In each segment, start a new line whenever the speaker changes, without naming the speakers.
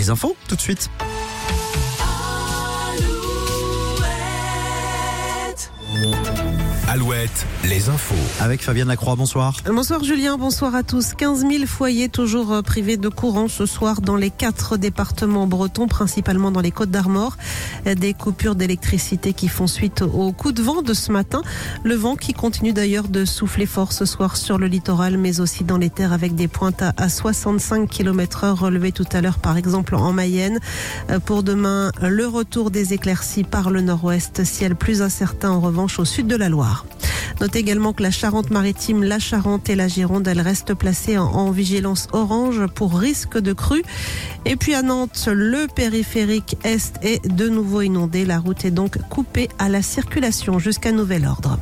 les infos, tout de suite.
Alouette, les infos.
Avec Fabienne Lacroix, bonsoir.
Bonsoir Julien, bonsoir à tous. 15 000 foyers toujours euh, privés de courant ce soir dans les quatre départements bretons, principalement dans les Côtes d'Armor. Des coupures d'électricité qui font suite au coup de vent de ce matin. Le vent qui continue d'ailleurs de souffler fort ce soir sur le littoral, mais aussi dans les terres avec des pointes à 65 km heure relevées tout à l'heure, par exemple en Mayenne. Euh, Pour demain, le retour des éclaircies par le nord-ouest, ciel plus incertain en revanche au sud de la Loire. Notez également que la Charente-Maritime, la Charente et la Gironde, elles restent placées en, vigilance orange pour risque de crue. Et puis à Nantes, le périphérique Est est de nouveau inondé. La route est donc coupée à la circulation jusqu'à nouvel ordre.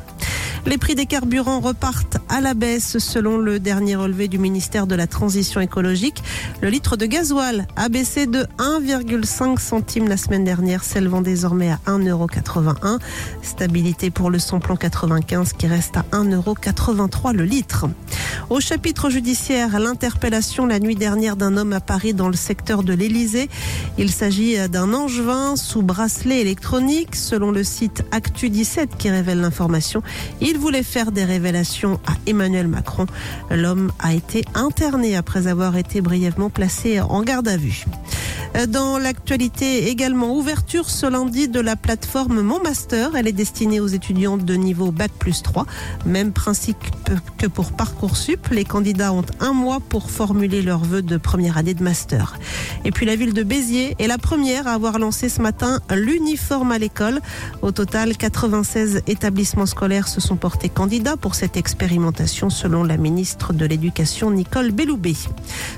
Les prix des carburants repartent à la baisse selon le dernier relevé du ministère de la Transition écologique. Le litre de gasoil a baissé de 1,5 centime la semaine dernière, s'élevant désormais à 1,81€. Stabilité pour le samplon 95 qui reste à 1,83€ le litre. Au chapitre judiciaire, l'interpellation la nuit dernière d'un homme à Paris dans le secteur de l'Élysée. Il s'agit d'un angevin sous bracelet électronique. Selon le site Actu 17 qui révèle l'information, voulait faire des révélations à Emmanuel Macron. L'homme a été interné après avoir été brièvement placé en garde à vue. Dans l'actualité également, ouverture ce lundi de la plateforme Mon Master. Elle est destinée aux étudiants de niveau Bac plus 3. Même principe que pour Parcoursup. Les candidats ont un mois pour formuler leurs vœux de première année de master. Et puis la ville de Béziers est la première à avoir lancé ce matin l'uniforme à l'école. Au total, 96 établissements scolaires se sont portés candidats pour cette expérimentation selon la ministre de l'Éducation Nicole Belloubet.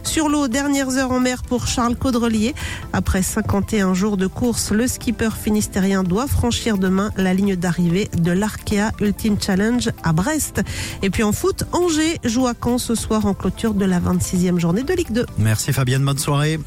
Sur l'eau, dernières heures en mer pour Charles Caudrelier. Après 51 jours de course, le skipper finistérien doit franchir demain la ligne d'arrivée de l'Arkea Ultimate Challenge à Brest. Et puis en foot, Angers joue à Caen ce soir en clôture de la 26e journée de Ligue 2.
Merci Fabienne, bonne soirée.